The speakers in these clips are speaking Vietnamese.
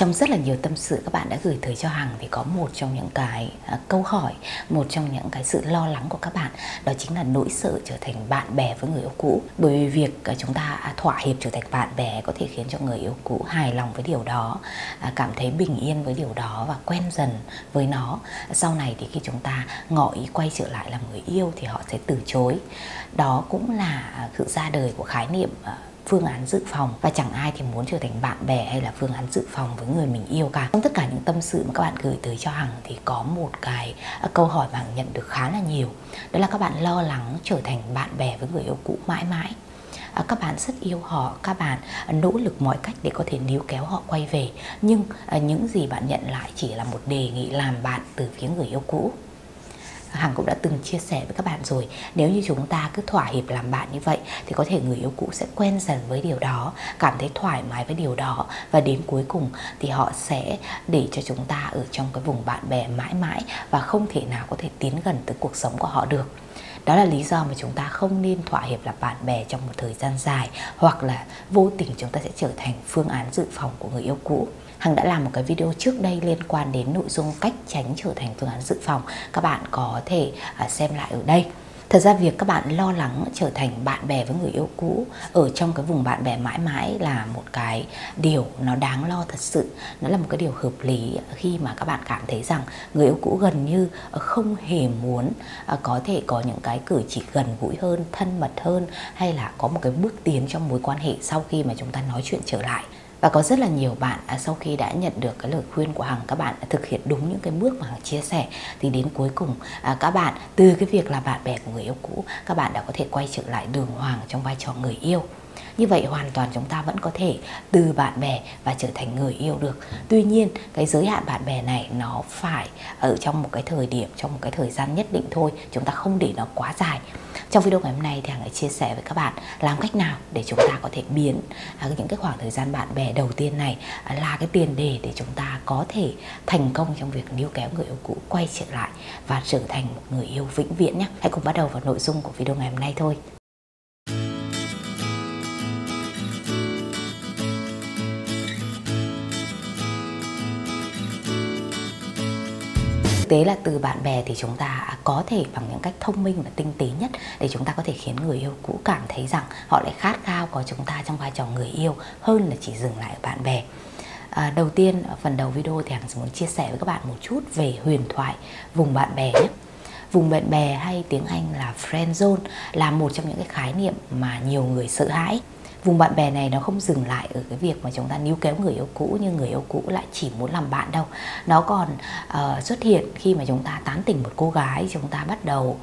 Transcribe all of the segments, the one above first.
trong rất là nhiều tâm sự các bạn đã gửi tới cho Hằng thì có một trong những cái à, câu hỏi, một trong những cái sự lo lắng của các bạn đó chính là nỗi sợ trở thành bạn bè với người yêu cũ. Bởi vì việc à, chúng ta à, thỏa hiệp trở thành bạn bè có thể khiến cho người yêu cũ hài lòng với điều đó, cảm thấy bình yên với điều đó và quen dần với nó. Sau này thì khi chúng ta ngỏ ý quay trở lại làm người yêu thì họ sẽ từ chối. Đó cũng là sự ra đời của khái niệm phương án dự phòng và chẳng ai thì muốn trở thành bạn bè hay là phương án dự phòng với người mình yêu cả. Trong tất cả những tâm sự mà các bạn gửi tới cho hằng thì có một cái à, câu hỏi mà hằng nhận được khá là nhiều. Đó là các bạn lo lắng trở thành bạn bè với người yêu cũ mãi mãi. À, các bạn rất yêu họ, các bạn à, nỗ lực mọi cách để có thể níu kéo họ quay về. Nhưng những gì bạn nhận lại chỉ là một đề nghị làm bạn từ phía người yêu cũ. Hằng cũng đã từng chia sẻ với các bạn rồi. Nếu như chúng ta cứ thỏa hiệp làm bạn như vậy, Thì có thể người yêu cũ sẽ quen dần với điều đó, Cảm thấy thoải mái với điều đó. Và đến cuối cùng, thì họ sẽ để cho chúng ta ở trong cái vùng bạn bè mãi mãi Và không thể nào có thể tiến gần tới cuộc sống của họ được. Đó là lý do mà chúng ta không nên thỏa hiệp là bạn bè trong một thời gian dài, hoặc là vô tình chúng ta sẽ trở thành phương án dự phòng của người yêu cũ. Hằng đã làm một cái video trước đây liên quan đến nội dung cách tránh trở thành phương án dự phòng. Các bạn có thể à, xem lại ở đây. Thật ra việc các bạn lo lắng trở thành bạn bè với người yêu cũ ở trong cái vùng bạn bè mãi mãi là một cái điều nó đáng lo thật sự. Nó là một cái điều hợp lý khi mà các bạn cảm thấy rằng người yêu cũ gần như không hề muốn à, có thể có những cái cử chỉ gần gũi hơn, thân mật hơn hay là có một cái bước tiến trong mối quan hệ sau khi mà chúng ta nói chuyện trở lại và có rất là nhiều bạn à, sau khi đã nhận được cái lời khuyên của Hằng, các bạn đã thực hiện đúng những cái bước mà Hằng chia sẻ. Thì đến cuối cùng à, các bạn, từ cái việc là bạn bè của người yêu cũ, các bạn đã có thể quay trở lại đường hoàng trong vai trò người yêu như vậy hoàn toàn chúng ta vẫn có thể từ bạn bè và trở thành người yêu được. Tuy nhiên, cái giới hạn bạn bè này nó phải ở trong một cái thời điểm, trong một cái thời gian nhất định thôi. Chúng ta không để nó quá dài. Trong video ngày hôm nay thì hằng sẽ chia sẻ với các bạn làm cách nào để chúng ta có thể biến à, những cái khoảng thời gian bạn bè đầu tiên này à, là cái tiền đề để chúng ta có thể thành công trong việc níu kéo người yêu cũ quay trở lại và trở thành một người yêu vĩnh viễn nhé. Hãy cùng bắt đầu vào nội dung của video ngày hôm nay thôi. Tế là từ bạn bè thì chúng ta có thể bằng những cách thông minh và tinh tế nhất để chúng ta có thể khiến người yêu cũ cảm thấy rằng họ lại khát khao có chúng ta trong vai trò người yêu hơn là chỉ dừng lại ở bạn bè. À, đầu tiên ở phần đầu video thì hằng muốn chia sẻ với các bạn một chút về huyền thoại vùng bạn bè nhé. Vùng bạn bè hay tiếng anh là friend zone là một trong những cái khái niệm mà nhiều người sợ hãi vùng bạn bè này nó không dừng lại ở cái việc mà chúng ta níu kéo người yêu cũ nhưng người yêu cũ lại chỉ muốn làm bạn đâu. Nó còn uh, xuất hiện khi mà chúng ta tán tỉnh một cô gái chúng ta bắt đầu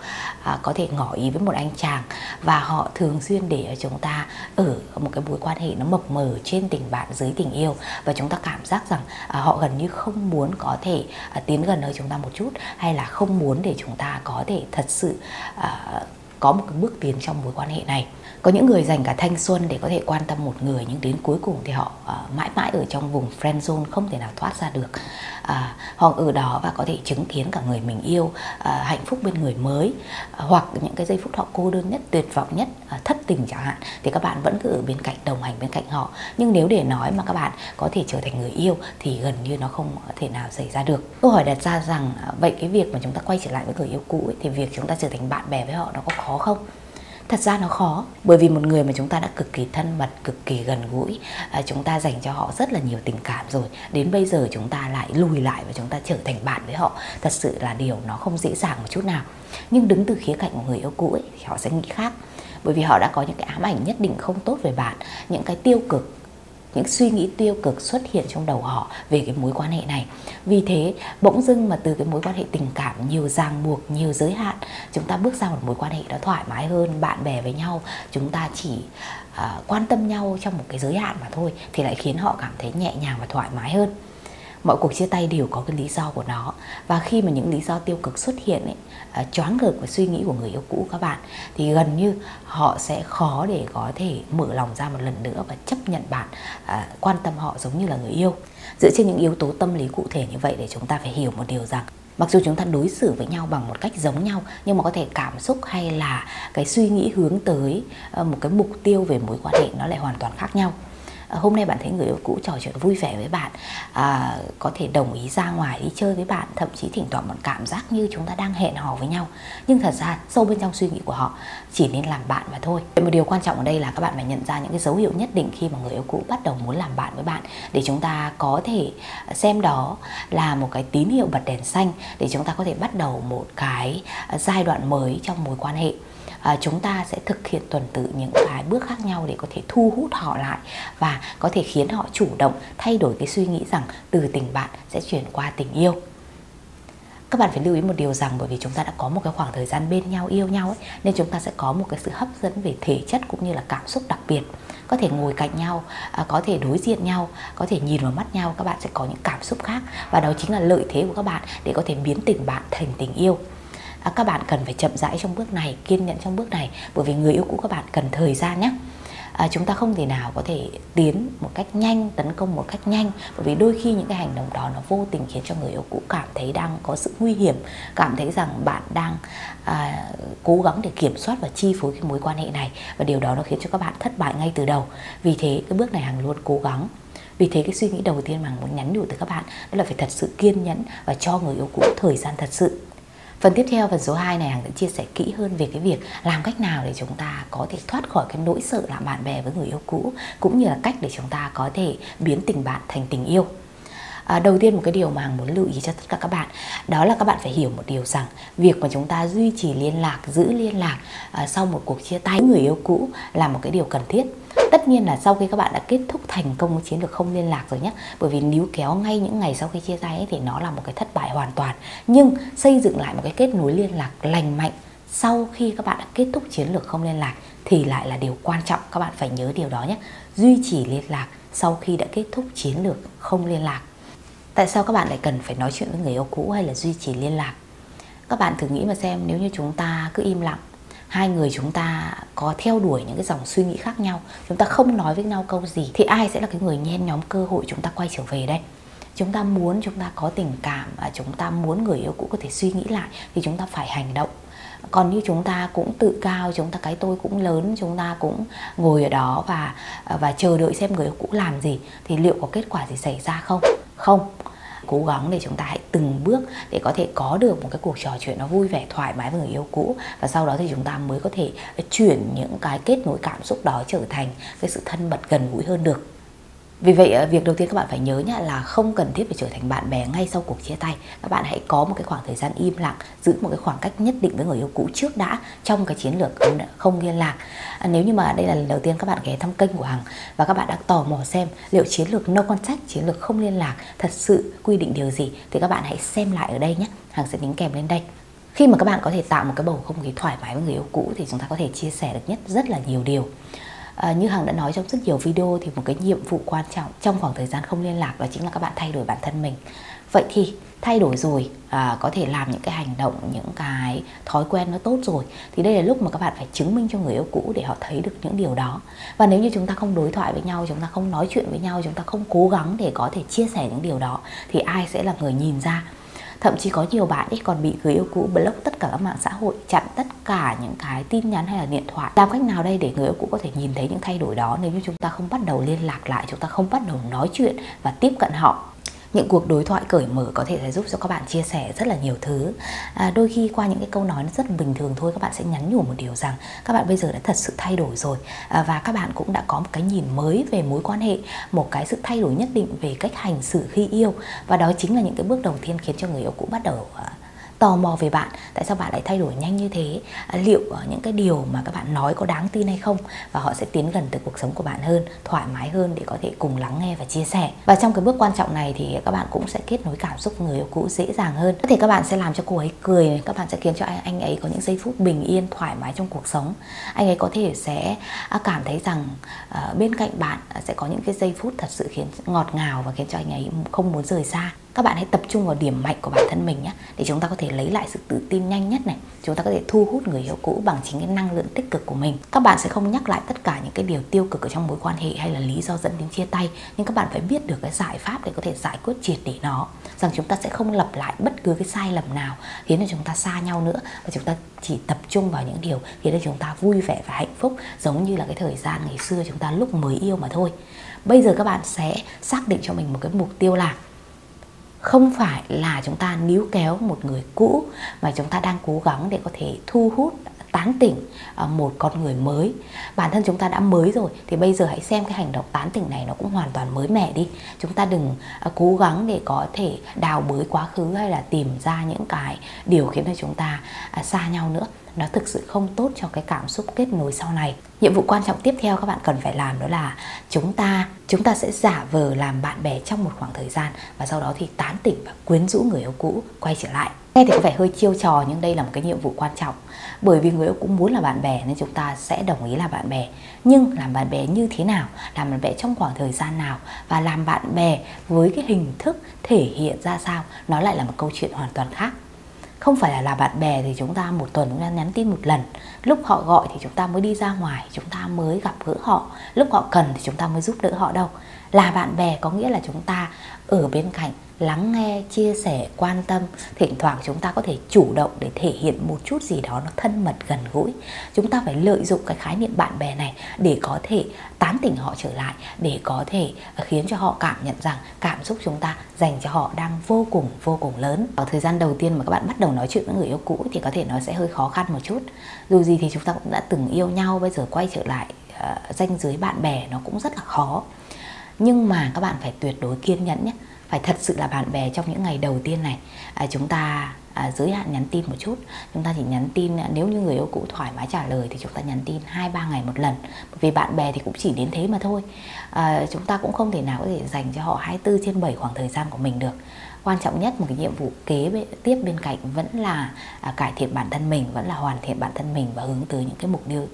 uh, có thể ngỏ ý với một anh chàng và họ thường xuyên để chúng ta ở một cái mối quan hệ nó mập mờ trên tình bạn dưới tình yêu. Và chúng ta cảm giác rằng uh, họ gần như không muốn có thể uh, tiến gần hơn chúng ta một chút hay là không muốn để chúng ta có thể thật sự uh, có một cái bước tiến trong mối quan hệ này. Có những người dành cả thanh xuân để có thể quan tâm một người nhưng đến cuối cùng thì họ uh, mãi mãi ở trong vùng friend zone không thể nào thoát ra được. Uh, họ ở đó và có thể chứng kiến cả người mình yêu uh, hạnh phúc bên người mới uh, hoặc những cái giây phút họ cô đơn nhất tuyệt vọng nhất uh, thất tình chẳng hạn thì các bạn vẫn cứ ở bên cạnh đồng hành bên cạnh họ. Nhưng nếu để nói mà các bạn có thể trở thành người yêu thì gần như nó không thể nào xảy ra được. Câu hỏi đặt ra rằng uh, vậy cái việc mà chúng ta quay trở lại với người yêu cũ ấy, thì việc chúng ta trở thành bạn bè với họ nó có khó không? Thật ra nó khó bởi vì một người mà chúng ta đã cực kỳ thân mật cực kỳ gần gũi à, chúng ta dành cho họ rất là nhiều tình cảm rồi. Đến bây giờ chúng ta lại lùi lại và chúng ta trở thành bạn với họ. Thật sự là điều nó không dễ dàng một chút nào. Nhưng đứng từ khía cạnh của người yêu cũ ấy, thì họ sẽ nghĩ khác. Bởi vì họ đã có những cái ám ảnh nhất định không tốt về bạn những cái tiêu cực những suy nghĩ tiêu cực xuất hiện trong đầu họ về cái mối quan hệ này. Vì thế bỗng dưng mà từ cái mối quan hệ tình cảm nhiều ràng buộc nhiều giới hạn chúng ta bước sang một mối quan hệ đó thoải mái hơn bạn bè với nhau chúng ta chỉ uh, quan tâm nhau trong một cái giới hạn mà thôi thì lại khiến họ cảm thấy nhẹ nhàng và thoải mái hơn. Mọi cuộc chia tay đều có cái lý do của nó và khi mà những lý do tiêu cực xuất hiện ấy à, choáng ngợp với suy nghĩ của người yêu cũ các bạn thì gần như họ sẽ khó để có thể mở lòng ra một lần nữa và chấp nhận bạn à, quan tâm họ giống như là người yêu. Dựa trên những yếu tố tâm lý cụ thể như vậy để chúng ta phải hiểu một điều rằng mặc dù chúng ta đối xử với nhau bằng một cách giống nhau nhưng mà có thể cảm xúc hay là cái suy nghĩ hướng tới ờ, một cái mục tiêu về mối quan hệ nó lại hoàn toàn khác nhau. Ờ, hôm nay bạn thấy người yêu cũ trò chuyện vui vẻ với bạn à, có thể đồng ý ra ngoài đi chơi với bạn thậm chí thỉnh thoảng bạn cảm giác như chúng ta đang hẹn hò với nhau. Nhưng thật ra sâu bên trong suy nghĩ của họ chỉ nên làm bạn mà thôi. Một điều quan trọng ở đây là các bạn phải nhận ra những cái dấu hiệu nhất định khi mà người yêu cũ bắt đầu muốn làm bạn với bạn để chúng ta có thể xem đó là một cái tín hiệu bật đèn xanh để chúng ta có thể bắt đầu một cái à, giai đoạn mới trong mối quan hệ à, chúng ta sẽ thực hiện tuần tự những cái bước khác nhau để có thể thu hút họ lại và có thể khiến họ chủ động thay đổi cái suy nghĩ rằng từ tình bạn sẽ chuyển qua tình yêu. Các bạn phải lưu ý một điều rằng bởi vì chúng ta đã có một cái khoảng thời gian bên nhau yêu nhau ấy nên chúng ta sẽ có một cái sự hấp dẫn về thể chất cũng như là cảm xúc đặc biệt. Có thể ngồi cạnh nhau à, có thể đối diện nhau có thể nhìn vào mắt nhau các bạn sẽ có những cảm xúc khác. Và đó chính là lợi thế của các bạn để có thể biến tình bạn thành tình yêu à, các bạn cần phải chậm rãi trong bước này kiên nhẫn trong bước này bởi vì người yêu cũ các bạn cần thời gian nhé. À, chúng ta không thể nào có thể tiến một cách nhanh tấn công một cách nhanh bởi vì đôi khi những cái hành động đó nó vô tình khiến cho người yêu cũ cảm thấy đang có sự nguy hiểm cảm thấy rằng bạn đang à, cố gắng để kiểm soát và chi phối cái mối quan hệ này. Và điều đó nó khiến cho các bạn thất bại ngay từ đầu. Vì thế cái bước này hàng luôn cố gắng. Vì thế cái suy nghĩ đầu tiên mà muốn nhắn nhủ tới các bạn đó là phải thật sự kiên nhẫn và cho người yêu cũ thời gian thật sự. Phần tiếp theo, phần số 2 này Hằng sẽ chia sẻ kỹ hơn về cái việc làm cách nào để chúng ta có thể thoát khỏi cái nỗi sợ làm bạn bè với người yêu cũ cũng như là cách để chúng ta có thể biến tình bạn thành tình yêu. À, đầu tiên một cái điều mà Hằng muốn lưu ý cho tất cả các bạn đó là các bạn phải hiểu một điều rằng việc mà chúng ta duy trì liên lạc, giữ liên lạc à, sau một cuộc chia tay người yêu cũ là một cái điều cần thiết tất nhiên là sau khi các bạn đã kết thúc thành công chiến lược không liên lạc rồi nhé bởi vì níu kéo ngay những ngày sau khi chia tay ấy, thì nó là một cái thất bại hoàn toàn. Nhưng xây dựng lại một cái kết nối liên lạc lành mạnh sau khi các bạn đã kết thúc chiến lược không liên lạc thì lại là điều quan trọng các bạn phải nhớ điều đó nhé duy trì liên lạc sau khi đã kết thúc chiến lược không liên lạc. Tại sao các bạn lại cần phải nói chuyện với người yêu cũ hay là duy trì liên lạc? Các bạn thử nghĩ mà xem nếu như chúng ta cứ im lặng hai người chúng ta có theo đuổi những cái dòng suy nghĩ khác nhau, chúng ta không nói với nhau câu gì, thì ai sẽ là cái người nhen nhóm cơ hội chúng ta quay trở về đây? Chúng ta muốn chúng ta có tình cảm và chúng ta muốn người yêu cũ có thể suy nghĩ lại thì chúng ta phải hành động. Còn như chúng ta cũng tự cao, chúng ta, cái tôi cũng lớn, chúng ta cũng ngồi ở đó và và chờ đợi xem người yêu cũ làm gì, thì liệu có kết quả gì xảy ra không? Không cố gắng để chúng ta hãy từng bước để có thể có được một cái cuộc trò chuyện nó vui vẻ, thoải mái với người yêu cũ. Và sau đó thì chúng ta mới có thể chuyển những cái kết nối cảm xúc đó trở thành cái sự thân mật gần gũi hơn được vì vậy ờ, việc đầu tiên các bạn phải nhớ nhá là không cần thiết phải trở thành bạn bè ngay sau cuộc chia tay. Các bạn hãy có một cái khoảng thời gian im lặng giữ một cái khoảng cách nhất định với người yêu cũ trước đã trong cái chiến lược không liên lạc. À, nếu như mà đây là lần đầu tiên các bạn ghé thăm kênh của hằng và các bạn đã tò mò xem liệu chiến lược no contact chiến lược không liên lạc thật sự quy định điều gì thì các bạn hãy xem lại ở đây nhé hằng sẽ đính kèm lên đây. Khi mà các bạn có thể tạo một cái bầu không khí thoải mái với người yêu cũ thì chúng ta có thể chia sẻ được nhất rất là nhiều điều à, như hằng đã nói trong rất nhiều video thì một cái nhiệm vụ quan trọng trong khoảng thời gian không liên lạc đó chính là các bạn thay đổi bản thân mình. Vậy thì thay đổi rồi à, có thể làm những cái hành động những cái thói quen nó tốt rồi thì đây là lúc mà các bạn phải chứng minh cho người yêu cũ để họ thấy được những điều đó. Và nếu như chúng ta không đối thoại với nhau chúng ta không nói chuyện với nhau chúng ta không cố gắng để có thể chia sẻ những điều đó thì ai sẽ là người nhìn ra thậm chí có nhiều bạn ấy còn bị người yêu cũ block tất cả các mạng xã hội, chặn tất cả những cái tin nhắn hay là điện thoại. Làm cách nào đây để người yêu cũ có thể nhìn thấy những thay đổi đó nếu như chúng ta không bắt đầu liên lạc lại, chúng ta không bắt đầu nói chuyện và tiếp cận họ? Những cuộc đối thoại cởi mở có thể sẽ giúp cho các bạn chia sẻ rất là nhiều thứ. À, đôi khi qua những cái câu nói nó rất bình thường thôi các bạn sẽ nhắn nhủ một điều rằng các bạn bây giờ đã thật sự thay đổi rồi. À, và các bạn cũng đã có một cái nhìn mới về mối quan hệ một cái sự thay đổi nhất định về cách hành xử khi yêu. Và đó chính là những cái bước đầu tiên khiến cho người yêu cũ bắt đầu à, tò mò về bạn. Tại sao bạn lại thay đổi nhanh như thế? À, liệu ờ, những cái điều mà các bạn nói có đáng tin hay không? Và họ sẽ tiến gần tới cuộc sống của bạn hơn thoải mái hơn để có thể cùng lắng nghe và chia sẻ. Và trong cái bước quan trọng này thì các bạn cũng sẽ kết nối cảm xúc người yêu cũ dễ dàng hơn. Có thể các bạn sẽ làm cho cô ấy cười các bạn sẽ khiến cho anh, anh ấy có những giây phút bình yên thoải mái trong cuộc sống. Anh ấy có thể sẽ à, cảm thấy rằng ờ, bên cạnh bạn sẽ có những cái giây phút thật sự khiến ngọt ngào và khiến cho anh ấy không muốn rời xa các bạn hãy tập trung vào điểm mạnh của bản thân mình nhé, để chúng ta có thể lấy lại sự tự tin nhanh nhất này. Chúng ta có thể thu hút người yêu cũ bằng chính cái năng lượng tích cực của mình. Các bạn sẽ không nhắc lại tất cả những cái điều tiêu cực ở trong mối quan hệ hay là lý do dẫn đến chia tay, nhưng các bạn phải biết được cái giải pháp để có thể giải quyết triệt để nó, rằng chúng ta sẽ không lặp lại bất cứ cái sai lầm nào, khiến cho chúng ta xa nhau nữa. Và chúng ta chỉ tập trung vào những điều khiến cho chúng ta vui vẻ và hạnh phúc, giống như là cái thời gian ngày xưa chúng ta lúc mới yêu mà thôi. Bây giờ các bạn sẽ xác định cho mình một cái mục tiêu là không phải là chúng ta níu kéo một người cũ mà chúng ta đang cố gắng để có thể thu hút tán tỉnh ờ, một con người mới. Bản thân chúng ta đã mới rồi, thì bây giờ hãy xem cái hành động tán tỉnh này nó cũng hoàn toàn mới mẻ đi. Chúng ta đừng ờ, cố gắng để có thể đào bới quá khứ hay là tìm ra những cái điều khiến cho chúng ta à, xa nhau nữa. Nó thực sự không tốt cho cái cảm xúc kết nối sau này. Nhiệm vụ quan trọng tiếp theo các bạn cần phải làm đó là chúng ta chúng ta sẽ giả vờ làm bạn bè trong một khoảng thời gian và sau đó thì tán tỉnh và quyến rũ người yêu cũ quay trở lại nghe thì có vẻ hơi chiêu trò, nhưng đây là một cái nhiệm vụ quan trọng. Bởi vì người yêu cũng muốn là bạn bè, nên chúng ta sẽ đồng ý là bạn bè. Nhưng làm bạn bè như thế nào? Làm bạn bè trong khoảng thời gian nào? Và làm bạn bè với cái hình thức thể hiện ra sao? Nó lại là một câu chuyện hoàn toàn khác. Không phải là là bạn bè thì chúng ta một tuần chúng ta nhắn tin một lần. Lúc họ gọi thì chúng ta mới đi ra ngoài, chúng ta mới gặp gỡ họ. Lúc họ cần thì chúng ta mới giúp đỡ họ đâu. Là bạn bè có nghĩa là chúng ta ở bên cạnh lắng nghe chia sẻ quan tâm thỉnh thoảng chúng ta có thể chủ động để thể hiện một chút gì đó nó thân mật gần gũi. Chúng ta phải lợi dụng cái khái niệm bạn bè này để có thể tán tỉnh họ trở lại để có thể khiến cho họ cảm nhận rằng cảm xúc chúng ta dành cho họ đang vô cùng vô cùng lớn. Ở thời gian đầu tiên mà các bạn bắt đầu nói chuyện với người yêu cũ thì có thể nó sẽ hơi khó khăn một chút. Dù gì thì chúng ta cũng đã từng yêu nhau bây giờ quay trở lại ờ, uh, danh giới bạn bè nó cũng rất là khó. Nhưng mà các bạn phải tuyệt đối kiên nhẫn nhé phải thật sự là bạn bè trong những ngày đầu tiên này. À, chúng ta à, giới hạn nhắn tin một chút. Chúng ta chỉ nhắn tin à, nếu như người yêu cũ thoải mái trả lời thì chúng ta nhắn tin hai ba ngày một lần. Vì bạn bè thì cũng chỉ đến thế mà thôi. À, chúng ta cũng không thể nào có thể dành cho họ 24 trên 7 khoảng thời gian của mình được. Quan trọng nhất một cái nhiệm vụ kế tiếp bên cạnh vẫn là à, cải thiện bản thân mình vẫn là hoàn thiện bản thân mình và hướng tới những cái mục tiêu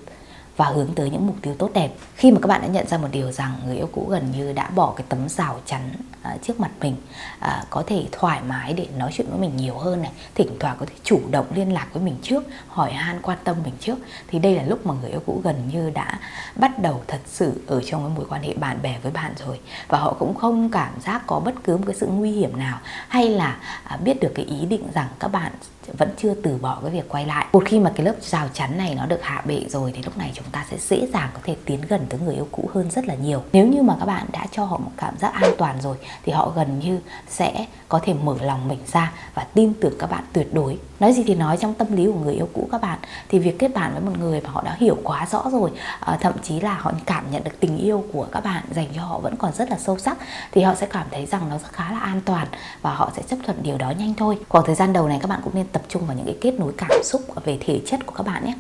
và hướng tới những mục tiêu tốt đẹp. Khi mà các bạn đã nhận ra một điều rằng người yêu cũ gần như đã bỏ cái tấm rào chắn à, trước mặt mình à, có thể thoải mái để nói chuyện với mình nhiều hơn này, thỉnh thoảng có thể chủ động liên lạc với mình trước, hỏi han, quan tâm mình trước, thì đây là lúc mà người yêu cũ gần như đã bắt đầu thật sự ở trong cái mối quan hệ bạn bè với bạn rồi. Và họ cũng không cảm giác có bất cứ một cái sự nguy hiểm nào, hay là à, biết được cái ý định rằng các bạn vẫn chưa từ bỏ cái việc quay lại. Một khi mà cái lớp rào chắn này nó được hạ bệ rồi thì lúc này chúng ta sẽ dễ dàng có thể tiến gần tới người yêu cũ hơn rất là nhiều. Nếu như mà các bạn đã cho họ một cảm giác an toàn rồi thì họ gần như sẽ có thể mở lòng mình ra và tin tưởng các bạn tuyệt đối. Nói gì thì nói trong tâm lý của người yêu cũ các bạn. Thì việc kết bạn với một người mà họ đã hiểu quá rõ rồi à, thậm chí là họ cảm nhận được tình yêu của các bạn dành cho họ vẫn còn rất là sâu sắc thì họ sẽ cảm thấy rằng nó khá là an toàn và họ sẽ chấp thuận điều đó nhanh thôi. Khoảng thời gian đầu này các bạn cũng nên tập trung vào những cái kết nối cảm xúc về thể chất của các bạn nhé.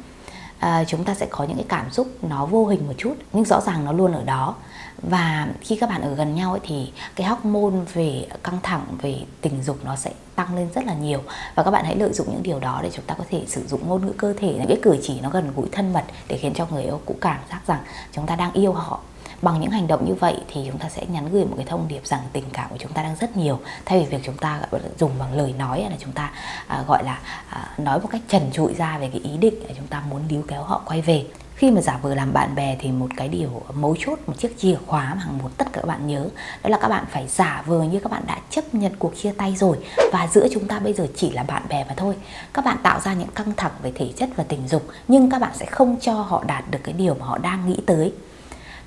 À, chúng ta sẽ có những cái cảm xúc nó vô hình một chút nhưng rõ ràng nó luôn ở đó. Và khi các bạn ở gần nhau ấy, thì cái hormone về căng thẳng về tình dục nó sẽ tăng lên rất là nhiều. Và các bạn hãy lợi dụng những điều đó để chúng ta có thể sử dụng ngôn ngữ cơ thể những cái cử chỉ nó gần gũi thân mật để khiến cho người yêu cũng cảm giác rằng chúng ta đang yêu họ bằng những hành động như vậy thì chúng ta sẽ nhắn gửi một cái thông điệp rằng tình cảm của chúng ta đang rất nhiều. Thay vì việc chúng ta dùng bằng lời nói là chúng ta à, gọi là à, nói một cách trần trụi ra về cái ý định là chúng ta muốn níu kéo họ quay về. Khi mà giả vờ làm bạn bè thì một cái điều mấu chốt một chiếc chìa khóa mà hàng muốn tất cả các bạn nhớ đó là các bạn phải giả vờ như các bạn đã chấp nhận cuộc chia tay rồi. Và giữa chúng ta bây giờ chỉ là bạn bè mà thôi. Các bạn tạo ra những căng thẳng về thể chất và tình dục nhưng các bạn sẽ không cho họ đạt được cái điều mà họ đang nghĩ tới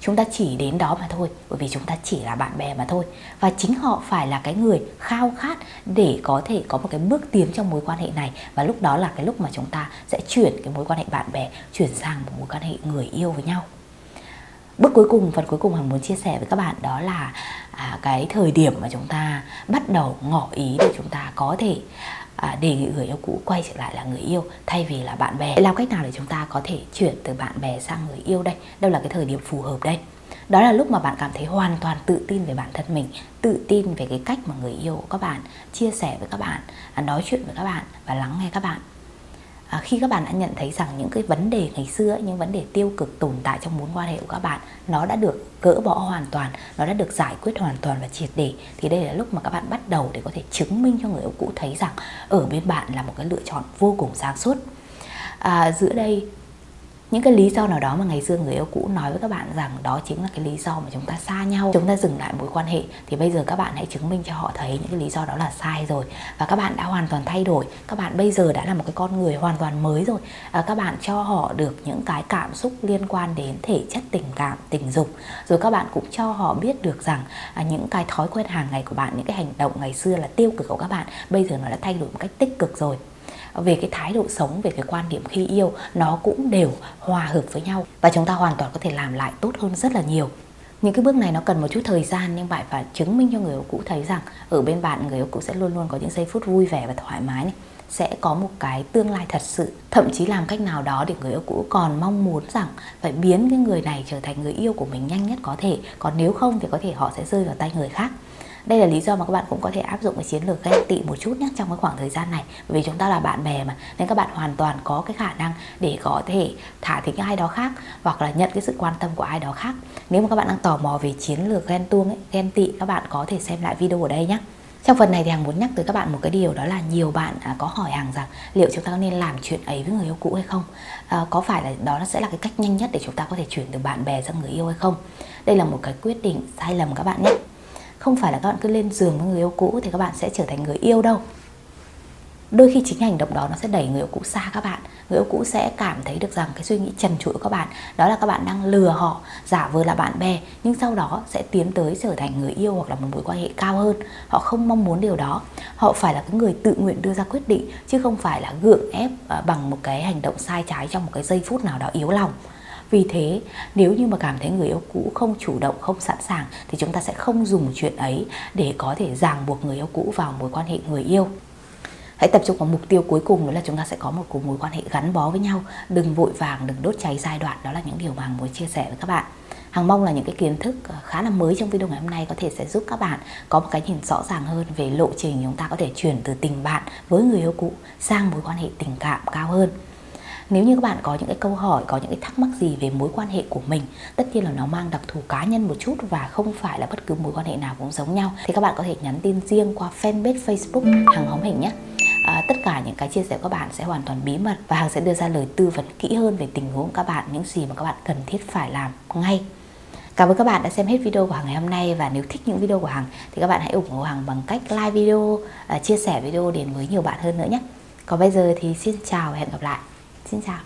chúng ta chỉ đến đó mà thôi bởi vì chúng ta chỉ là bạn bè mà thôi. Và chính họ phải là cái người khao khát để có thể có một cái bước tiến trong mối quan hệ này. Và lúc đó là cái lúc mà chúng ta sẽ chuyển cái mối quan hệ bạn bè chuyển sang một mối quan hệ người yêu với nhau. Bước cuối cùng phần cuối cùng hằng muốn chia sẻ với các bạn đó là à, cái thời điểm mà chúng ta bắt đầu ngỏ ý để chúng ta có thể à, đề nghị người yêu cũ quay trở lại là người yêu thay vì là bạn bè. Làm cách nào để chúng ta có thể chuyển từ bạn bè sang người yêu đây? Đâu là cái thời điểm phù hợp đây? Đó là lúc mà bạn cảm thấy hoàn toàn tự tin về bản thân mình tự tin về cái cách mà người yêu của các bạn chia sẻ với các bạn à, nói chuyện với các bạn và lắng nghe các bạn à, khi các bạn đã nhận thấy rằng những cái vấn đề ngày xưa những vấn đề tiêu cực tồn tại trong mối quan hệ của các bạn nó đã được gỡ bỏ hoàn toàn nó đã được giải quyết hoàn toàn và triệt để thì đây là lúc mà các bạn bắt đầu để có thể chứng minh cho người yêu cũ thấy rằng ở bên bạn là một cái lựa chọn vô cùng sáng suốt. À, giữa đây những cái lý do nào đó mà ngày xưa người yêu cũ nói với các bạn rằng đó chính là cái lý do mà chúng ta xa nhau chúng ta dừng lại mối quan hệ thì bây giờ các bạn hãy chứng minh cho họ thấy những cái lý do đó là sai rồi và các bạn đã hoàn toàn thay đổi. Các bạn bây giờ đã là một cái con người hoàn toàn mới rồi. À, các bạn cho họ được những cái cảm xúc liên quan đến thể chất tình cảm tình dục. Rồi các bạn cũng cho họ biết được rằng à, những cái thói quen hàng ngày của bạn những cái hành động ngày xưa là tiêu cực của các bạn bây giờ nó đã thay đổi một cách tích cực rồi về cái thái độ sống, về cái quan điểm khi yêu, nó cũng đều hòa hợp với nhau. Và chúng ta hoàn toàn có thể làm lại tốt hơn rất là nhiều. Những cái bước này nó cần một chút thời gian, nhưng bạn phải chứng minh cho người yêu cũ thấy rằng ở bên bạn người yêu cũ sẽ luôn luôn có những giây phút vui vẻ và thoải mái này. Sẽ có một cái tương lai thật sự. Thậm chí làm cách nào đó để người yêu cũ còn mong muốn rằng phải biến cái người này trở thành người yêu của mình nhanh nhất có thể. Còn nếu không thì có thể họ sẽ rơi vào tay người khác đây là lý do mà các bạn cũng có thể áp dụng cái chiến lược ghen tị một chút nhé trong cái khoảng thời gian này bởi vì chúng ta là bạn bè mà nên các bạn hoàn toàn có cái khả năng để có thể thả thính ai đó khác hoặc là nhận cái sự quan tâm của ai đó khác nếu mà các bạn đang tò mò về chiến lược ghen tuông ấy, ghen tị các bạn có thể xem lại video ở đây nhé trong phần này thì Hằng muốn nhắc tới các bạn một cái điều đó là nhiều bạn à, có hỏi Hằng rằng liệu chúng ta nên làm chuyện ấy với người yêu cũ hay không? À, có phải là đó sẽ là cái cách nhanh nhất để chúng ta có thể chuyển từ bạn bè sang người yêu hay không? Đây là một cái quyết định sai lầm các bạn nhé không phải là các bạn cứ lên giường với người yêu cũ thì các bạn sẽ trở thành người yêu đâu. Đôi khi chính hành động đó nó sẽ đẩy người yêu cũ xa các bạn. Người yêu cũ sẽ cảm thấy được rằng cái suy nghĩ trần trụi của các bạn, đó là các bạn đang lừa họ, giả vờ là bạn bè, nhưng sau đó sẽ tiến tới trở thành người yêu hoặc là một mối quan hệ cao hơn. Họ không mong muốn điều đó. Họ phải là cái người tự nguyện đưa ra quyết định, chứ không phải là gượng ép à, bằng một cái hành động sai trái trong một cái giây phút nào đó yếu lòng vì thế, nếu như mà cảm thấy người yêu cũ không chủ động, không sẵn sàng, thì chúng ta sẽ không dùng chuyện ấy để có thể ràng buộc người yêu cũ vào mối quan hệ người yêu. Hãy tập trung vào mục tiêu cuối cùng, đó là chúng ta sẽ có một cuộc mối quan hệ gắn bó với nhau. Đừng vội vàng, đừng đốt cháy giai đoạn, đó là những điều mà hằng muốn chia sẻ với các bạn. Hằng mong là những cái kiến thức ờ, khá là mới trong video ngày hôm nay có thể sẽ giúp các bạn có một cái nhìn rõ ràng hơn về lộ trình chúng ta có thể chuyển từ tình bạn với người yêu cũ sang mối quan hệ tình cảm cao hơn nếu như các bạn có những cái câu hỏi có những cái thắc mắc gì về mối quan hệ của mình tất nhiên là nó mang đặc thù cá nhân một chút và không phải là bất cứ mối quan hệ nào cũng giống nhau thì các bạn có thể nhắn tin riêng qua fanpage facebook hàng hóm hình nhé à, tất cả những cái chia sẻ của các bạn sẽ hoàn toàn bí mật và hàng sẽ đưa ra lời tư vấn kỹ hơn về tình huống của các bạn những gì mà các bạn cần thiết phải làm ngay Cảm ơn các bạn đã xem hết video của Hằng ngày hôm nay và nếu thích những video của Hằng thì các bạn hãy ủng hộ Hằng bằng cách like video, à, chia sẻ video đến với nhiều bạn hơn nữa nhé. Còn bây giờ thì xin chào và hẹn gặp lại. Xin chào